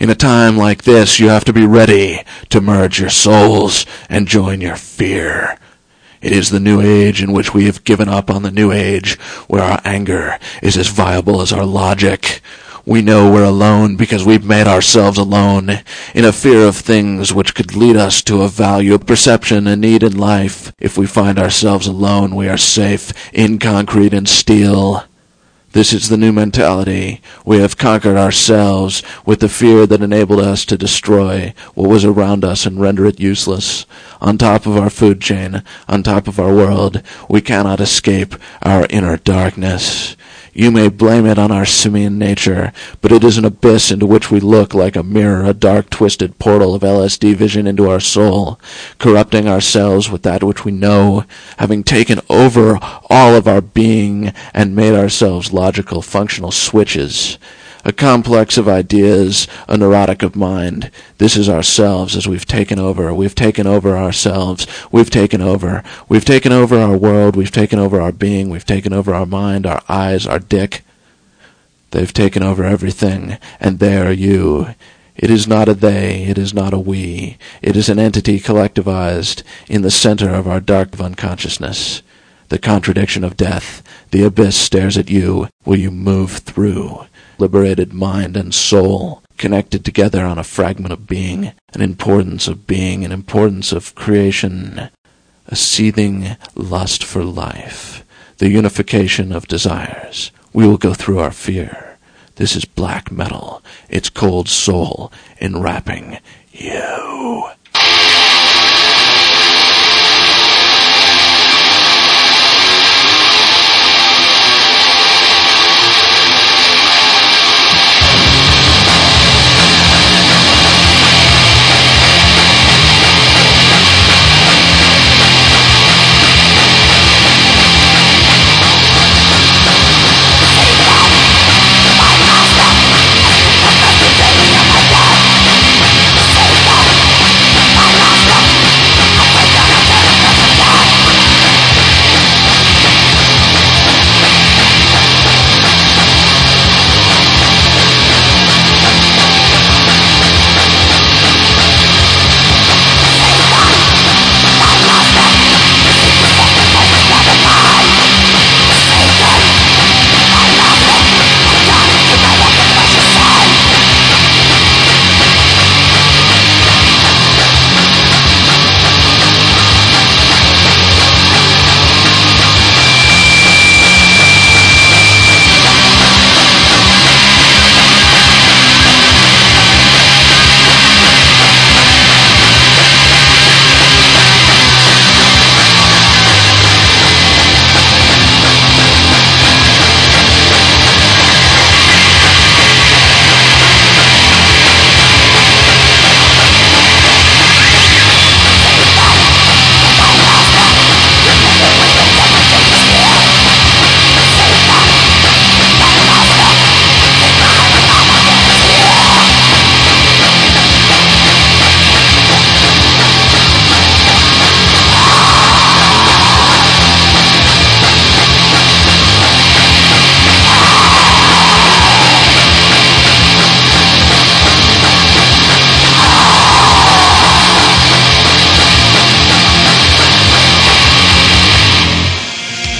In a time like this, you have to be ready to merge your souls and join your fear. It is the new age in which we have given up on the new age, where our anger is as viable as our logic. We know we're alone because we've made ourselves alone in a fear of things which could lead us to a value, of perception, a need in life. If we find ourselves alone, we are safe in concrete and steel. This is the new mentality. We have conquered ourselves with the fear that enabled us to destroy what was around us and render it useless. On top of our food chain, on top of our world, we cannot escape our inner darkness. You may blame it on our simian nature, but it is an abyss into which we look like a mirror, a dark, twisted portal of LSD vision into our soul, corrupting ourselves with that which we know, having taken over all of our being and made ourselves logical, functional switches a complex of ideas, a neurotic of mind. This is ourselves as we've taken over. We've taken over ourselves. We've taken over. We've taken over our world. We've taken over our being. We've taken over our mind, our eyes, our dick. They've taken over everything, and they are you. It is not a they, it is not a we. It is an entity collectivized in the center of our dark of unconsciousness. The contradiction of death. The abyss stares at you. Will you move through? liberated mind and soul connected together on a fragment of being, an importance of being, an importance of creation, a seething lust for life, the unification of desires. We will go through our fear. This is black metal, its cold soul enwrapping you.